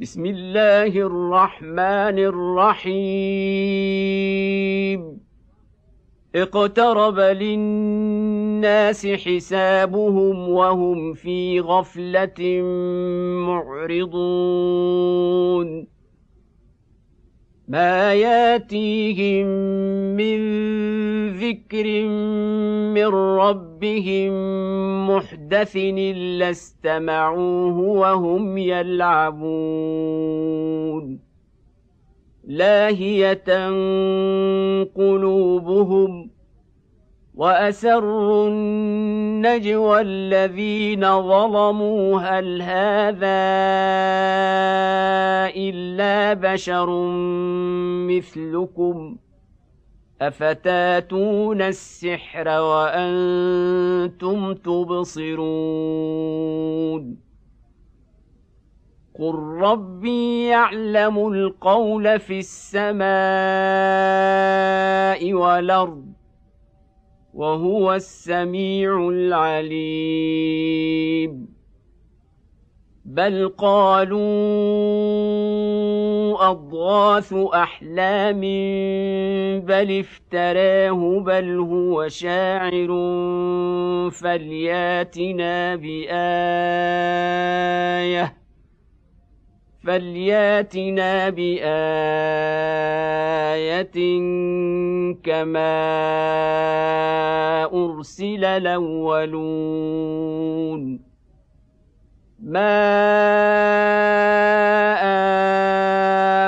بسم الله الرحمن الرحيم. اقترب للناس حسابهم وهم في غفلة معرضون. ما ياتيهم من ذكر من ربهم محدث الا استمعوه وهم يلعبون. لاهية قلوبهم وأسروا النجوى الذين ظلموا. هل هذا إلا بشر مثلكم؟ أفتاتون السحر وأنتم تبصرون قل ربي يعلم القول في السماء والأرض وهو السميع العليم بل قالوا أضغاث أحلام بل افتراه بل هو شاعر. فلياتنا بآية فلياتنا بآية كما أرسل الأولون. ما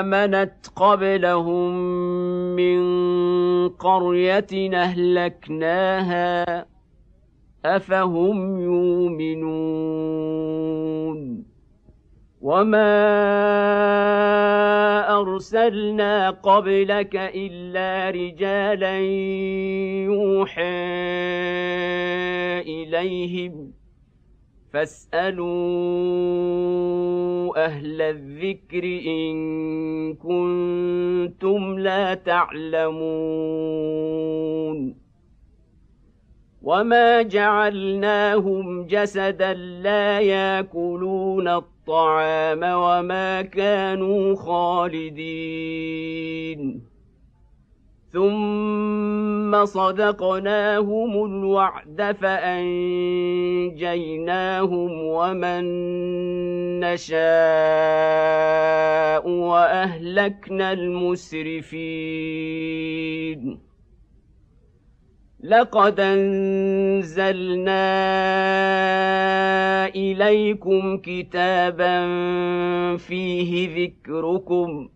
امنت قبلهم من قريه اهلكناها افهم يؤمنون وما ارسلنا قبلك الا رجالا يوحى اليهم فاسألوا أهل الذكر إن كنتم لا تعلمون. وما جعلناهم جسدا لا يأكلون الطعام وما كانوا خالدين. ثم صدقناهم الوعد فانجيناهم ومن نشاء واهلكنا المسرفين لقد انزلنا اليكم كتابا فيه ذكركم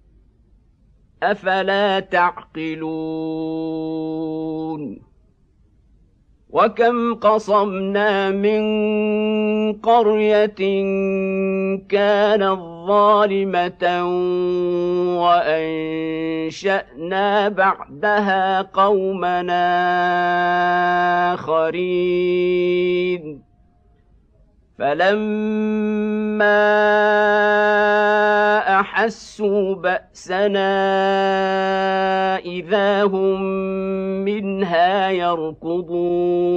أفلا تعقلون؟ وكم قصمنا من قرية كانت ظالمة وأنشأنا بعدها قومنا آخرين. فلما احسوا باسنا اذا هم منها يركضون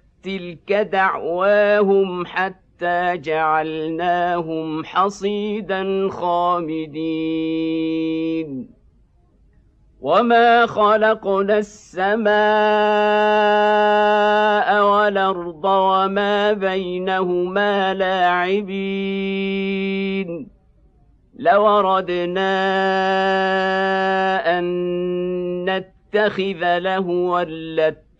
تلك دعواهم حتى جعلناهم حصيدا خامدين. وما خلقنا السماء والارض وما بينهما لاعبين. لوردنا ان نتخذ لهوا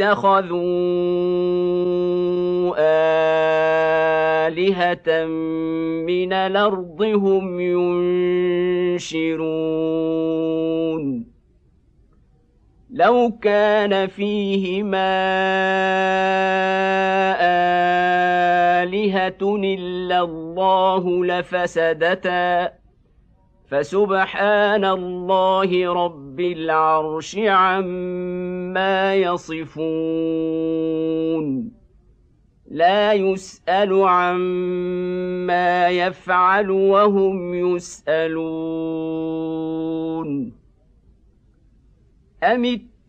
اتخذوا آلهة من الأرض هم ينشرون. لو كان فيهما آلهة إلا الله لفسدتا. فسبحان الله رب العرش عما يصفون. لا يسأل عما يفعل وهم يسألون. أم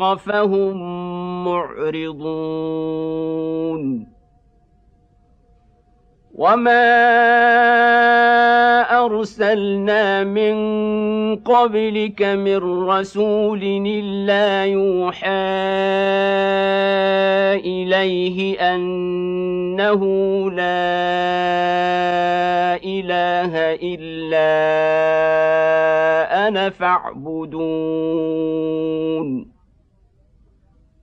الحق فهم معرضون وما ارسلنا من قبلك من رسول الا يوحى اليه انه لا اله الا أنا فاعبدون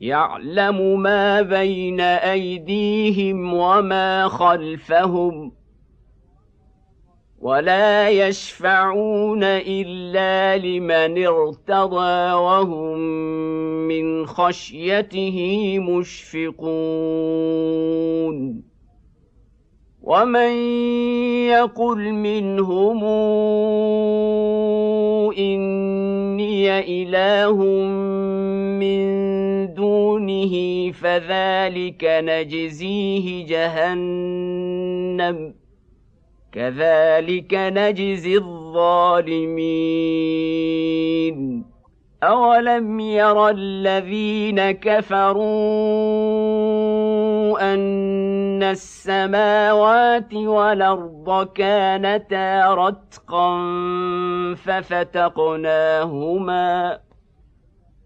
يعلم ما بين أيديهم وما خلفهم ولا يشفعون إلا لمن ارتضى وهم من خشيته مشفقون ومن يقل منهم إني إله من دونه فذلك نجزيه جهنم. كذلك نجزي الظالمين. اولم ير الذين كفروا ان السماوات والارض كانتا رتقا ففتقناهما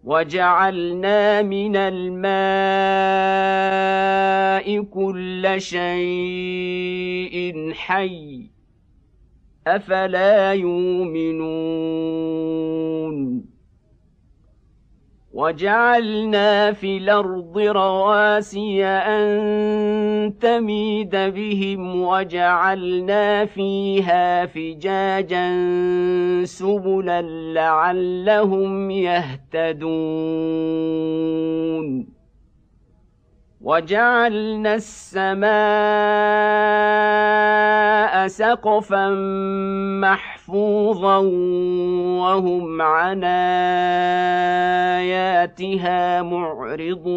وجعلنا من الماء كل شيء حي أفلا يؤمنون وجعلنا في الأرض رواسي أن تميد بهم وجعلنا فيها فجاجا سبلا لعلهم يهتدون وجعلنا السماء سقفا محفوظا وهم عن آياتها معرضون.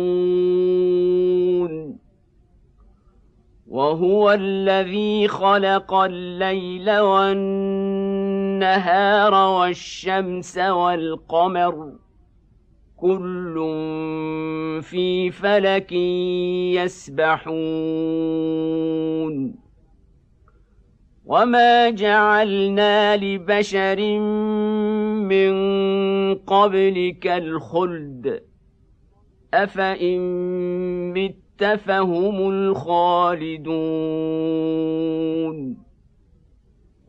وهو الذي خلق الليل والنهار والشمس والقمر. كل في فلك يسبحون وما جعلنا لبشر من قبلك الخلد افان مت فهم الخالدون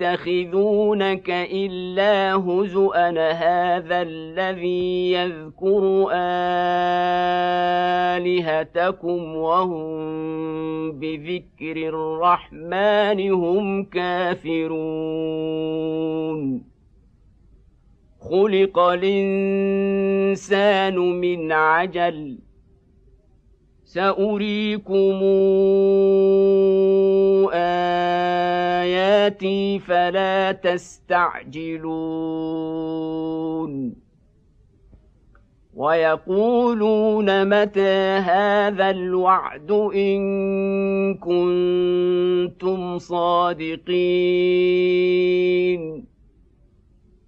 يتخذونك الا هزءا هذا الذي يذكر الهتكم وهم بذكر الرحمن هم كافرون. خلق الانسان من عجل سأريكم آياتي فلا تستعجلون. ويقولون متى هذا الوعد إن كنتم صادقين.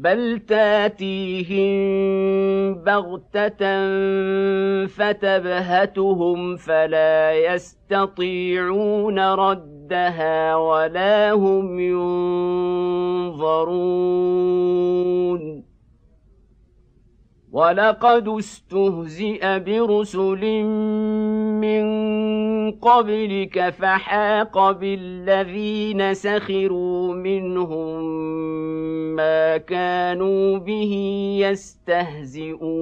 بل تاتيهم بغته فتبهتهم فلا يستطيعون ردها ولا هم ينظرون ولقد استهزئ برسل من قبلك فحاق بالذين سخروا منهم ما كانوا به يستهزئون.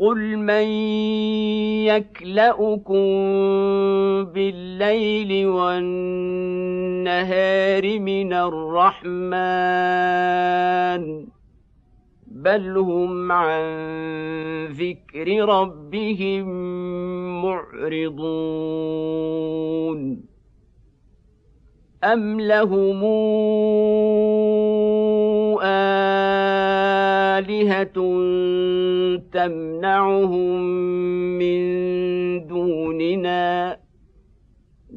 قل من يكلأكم بالليل والنهار من الرحمن بل هم عن ذكر ربهم معرضون أم لهم آلهة تمنعهم من دوننا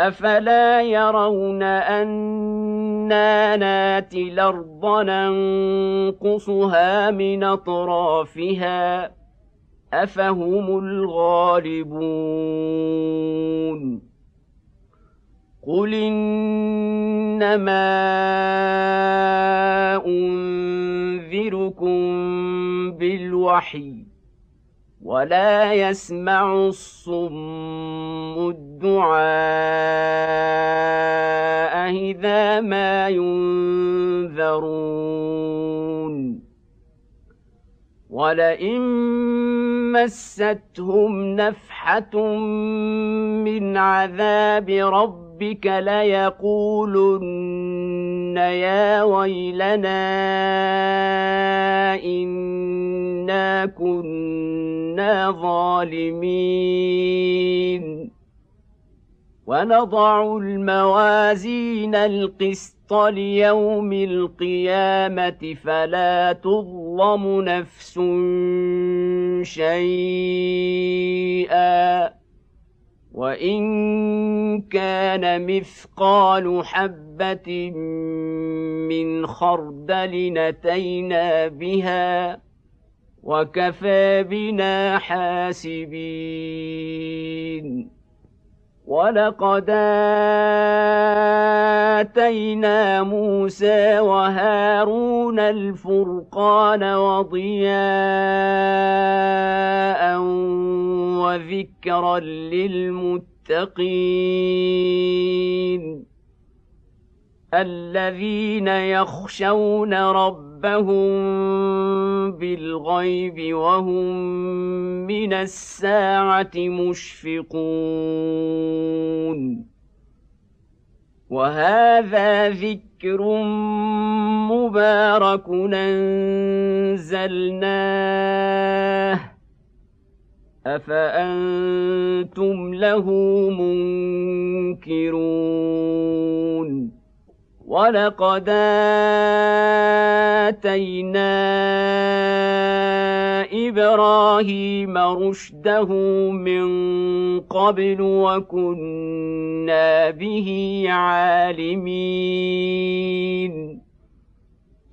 أفلا يرون أنا ناتي الأرض ننقصها من أطرافها ۖ أفهم الغالبون قل إنما أنذركم بالوحي ولا يسمع الصم الدعاء إذا ما ينذرون. ولئن مستهم نفحه من عذاب ربك ليقولن يا ويلنا انا كنا ظالمين. ونضع الموازين القسط ليوم القيامة فلا تظلم نفس شيئا. وإن كان مثقال حبة من خردل نتينا بها وكفى بنا حاسبين. ولقد آتينا موسى وهارون الفرقان وضياء وذكرا للمتقين. الذين يخشون ربهم بالغيب وهم من الساعة مشفقون. وهذا ذكر مبارك انزلناه أفأنتم له منكرون؟ ولقد اتينا إبراهيم رشده من قبل وكنا به عالمين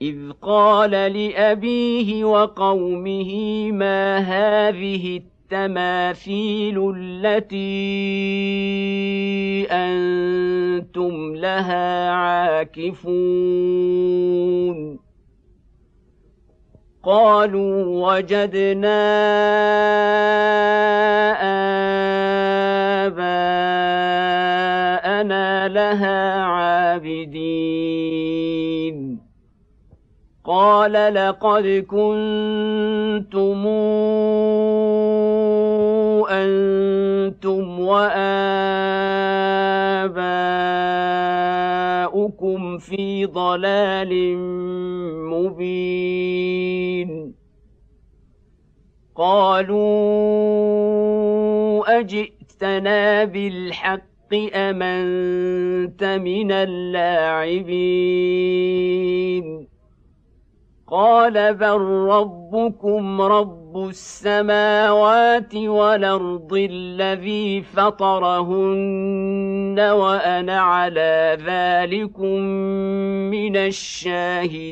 اذ قال لابيه وقومه ما هذه التماثيل التي أنتم لها عاكفون. قالوا وجدنا آباءنا لها عابدين. قال لقد كنتم أنتم وآباؤكم في ضلال مبين. قالوا أجئتنا بالحق امنت من اللاعبين؟ قال بل ربكم رب السماوات والأرض الذي فطرهن وأنا على ذلكم من الشاهدين.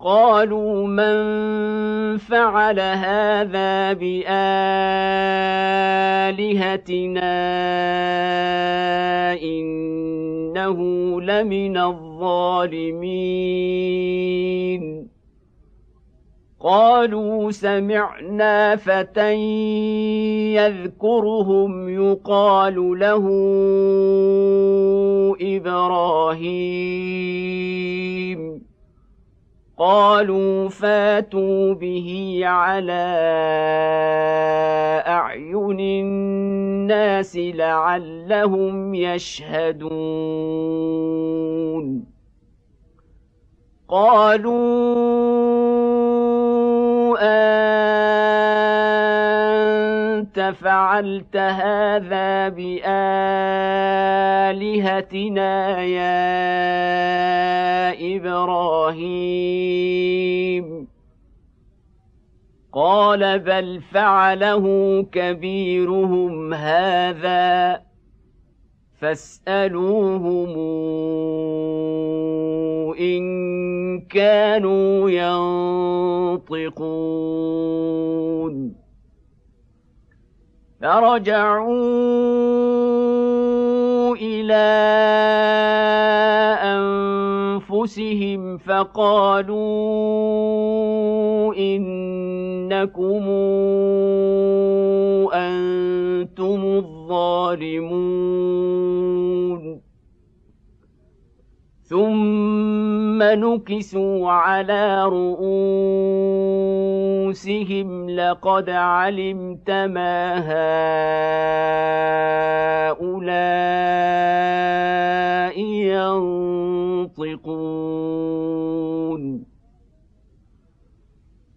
قالوا من فعل هذا بآلهتنا إنه لمن الظالمين. قالوا سمعنا فتى يذكرهم يقال له إبراهيم. قالوا فاتوا به على أعين الناس لعلهم يشهدون. قالوا انت فعلت هذا بآلهتنا يا إبراهيم. قال بل فعله كبيرهم هذا فاسألوهم إن كانوا ينطقون. فرجعوا إلى أنفسهم فقالوا إنكم أنتم الظالمون. ثم نكسوا على رؤوسهم لقد علمت ما هؤلاء ينطقون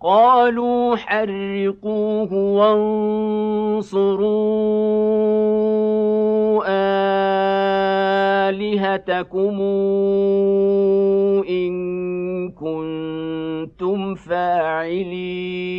قالوا حرقوه وانصروا آلهتكم إن كنتم فاعلين.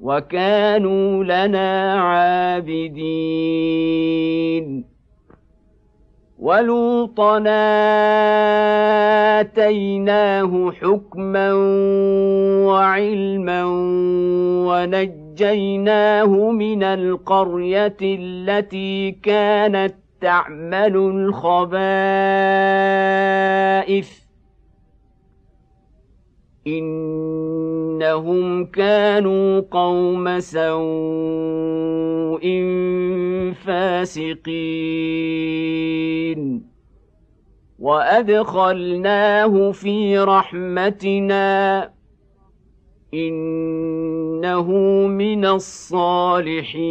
وكانوا لنا عابدين. ولوطا آتيناه حكما وعلما ونجيناه من القرية التي كانت تعمل الخبائث. إنهم كانوا قوم سوء فاسقين. وأدخلناه في رحمتنا. إنه من الصالحين.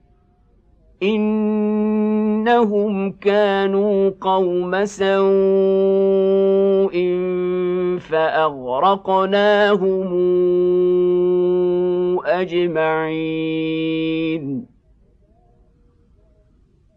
إنهم كانوا قوم سوء فأغرقناهم أجمعين.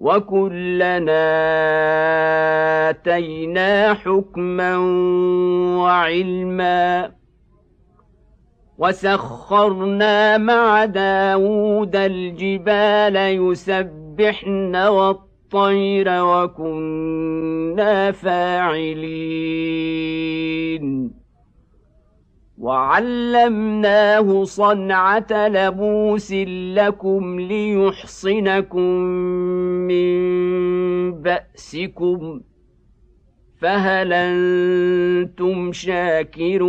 وكلنا اتينا حكما وعلما وسخرنا مع داود الجبال يسبحن والطير وكنا فاعلين وعلمناه صنعة لبوس لكم ليحصنكم من بأسكم فهل أنتم شاكرون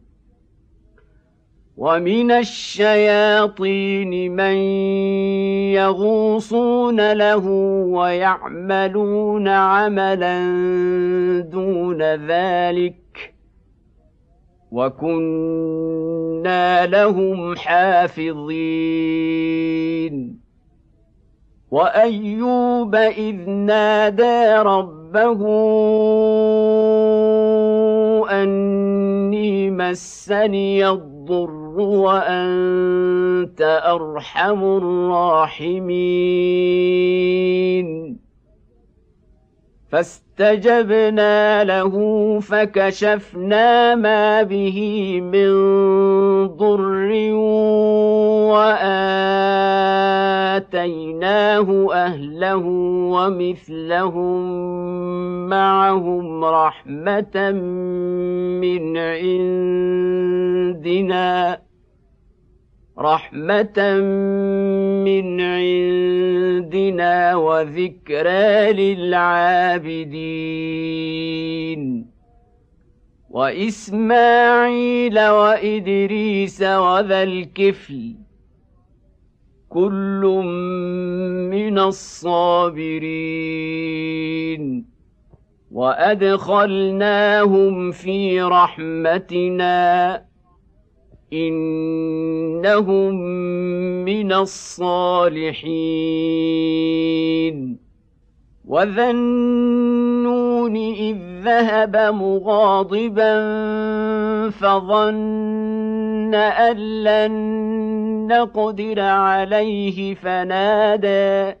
ومن الشياطين من يغوصون له ويعملون عملا دون ذلك وكنا لهم حافظين وايوب اذ نادى ربه اني مسني الضر وأنت أرحم الراحمين. فاستجبنا له فكشفنا ما به من ضر وآتيناه أهله ومثلهم معهم رحمة من عندنا. رحمة من عندنا وذكرى للعابدين. وإسماعيل وإدريس وذا الكفل كل من الصابرين. وأدخلناهم في رحمتنا. إنهم من الصالحين. وذا النون إذ ذهب مغاضبا فظن أن لن نقدر عليه فنادى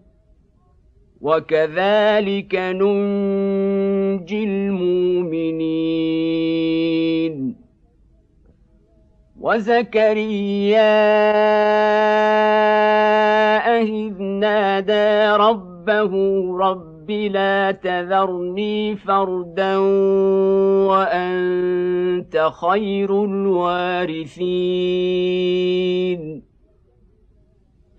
وكذلك ننجي المؤمنين. وزكريا إذ نادى ربه رب لا تذرني فردا وأنت خير الوارثين.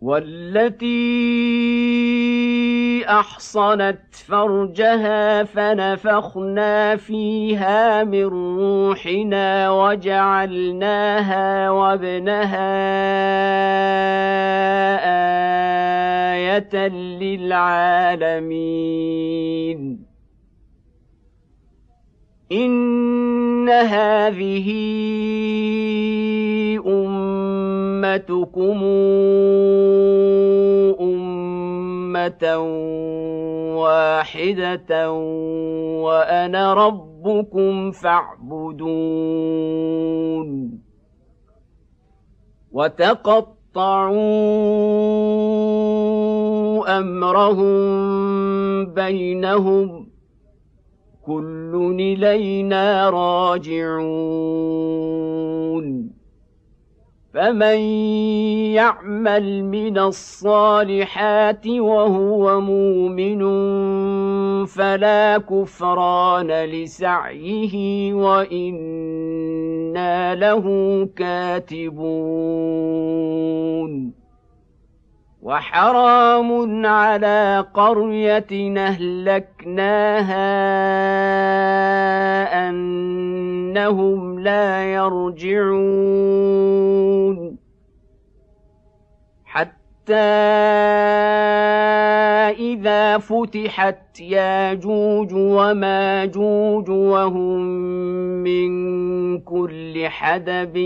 والتي أحصنت فرجها فنفخنا فيها من روحنا وجعلناها وابنها آية للعالمين. إن هذه أمتكم أمة واحدة وأنا ربكم فاعبدون وتقطعوا أمرهم بينهم كل إلينا راجعون. فمن يعمل من الصالحات وهو مؤمن فلا كفران لسعيه وإنا له كاتبون. وحرام على قرية أهلكناها أنهم لا يرجعون. إذا فتحت ياجوج وماجوج وهم من كل حدب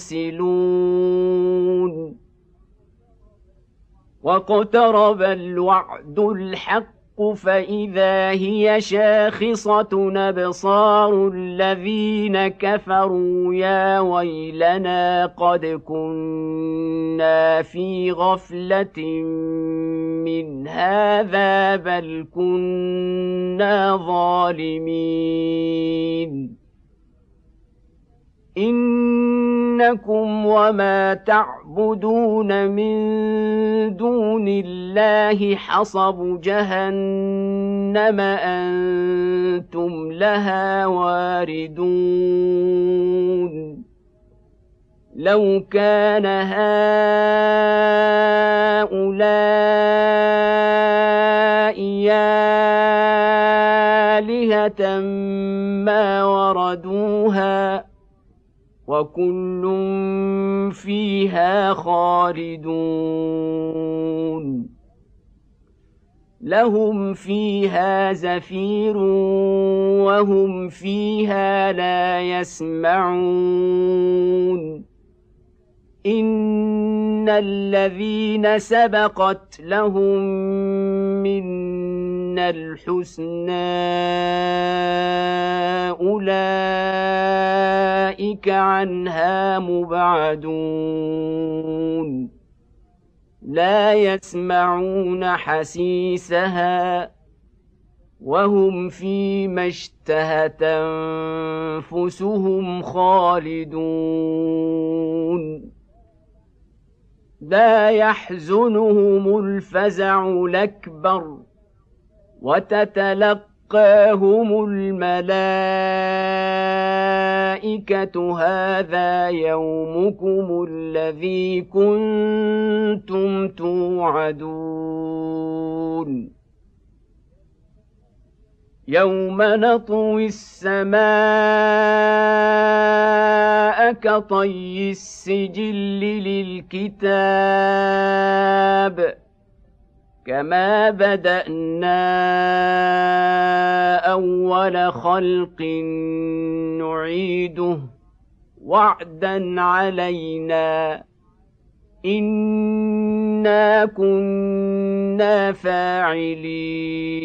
ينسلون. واقترب الوعد الحق فإذا هي شاخصة أبصار الذين كفروا يا ويلنا قد كنا في غفلة من هذا بل كنا ظالمين. إنكم وما تعبدون من دون الله حصب جهنم أنتم لها واردون. لو كان هؤلاء آلهة ما وردوها وكل فيها خالدون. لهم فيها زفير وهم فيها لا يسمعون. إن الذين سبقت لهم منا الحسنى اولئك عنها مبعدون لا يسمعون حسيسها وهم فيما اشتهت انفسهم خالدون لا يحزنهم الفزع الاكبر وتتلقاهم الملائكة هذا يومكم الذي كنتم توعدون. يوم نطوي السماء كطي السجل للكتاب. كما بدانا اول خلق نعيده وعدا علينا انا كنا فاعلين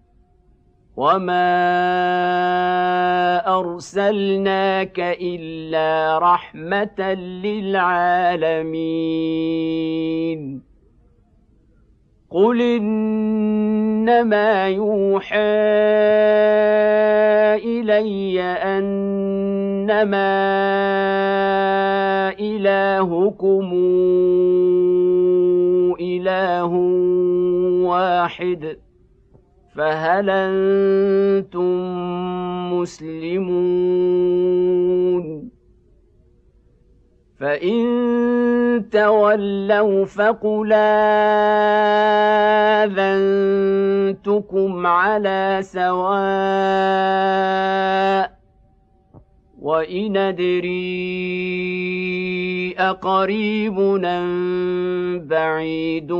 وما ارسلناك الا رحمه للعالمين قل انما يوحى الي انما الهكم اله واحد فهل أنتم مسلمون؟ فإن تولوا فقل آذنتكم على سواء وان ادري اقريب ام بعيد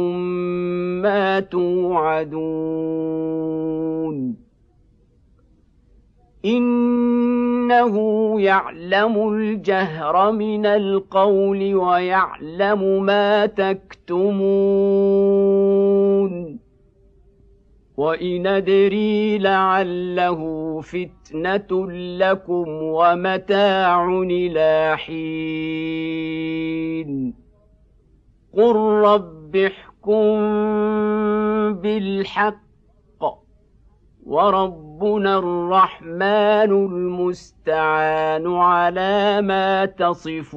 ما توعدون انه يعلم الجهر من القول ويعلم ما تكتمون وان ادري لعله فتنه لكم ومتاع إلى حين قل رب احكم بالحق وربنا الرحمن المستعان على ما تصفون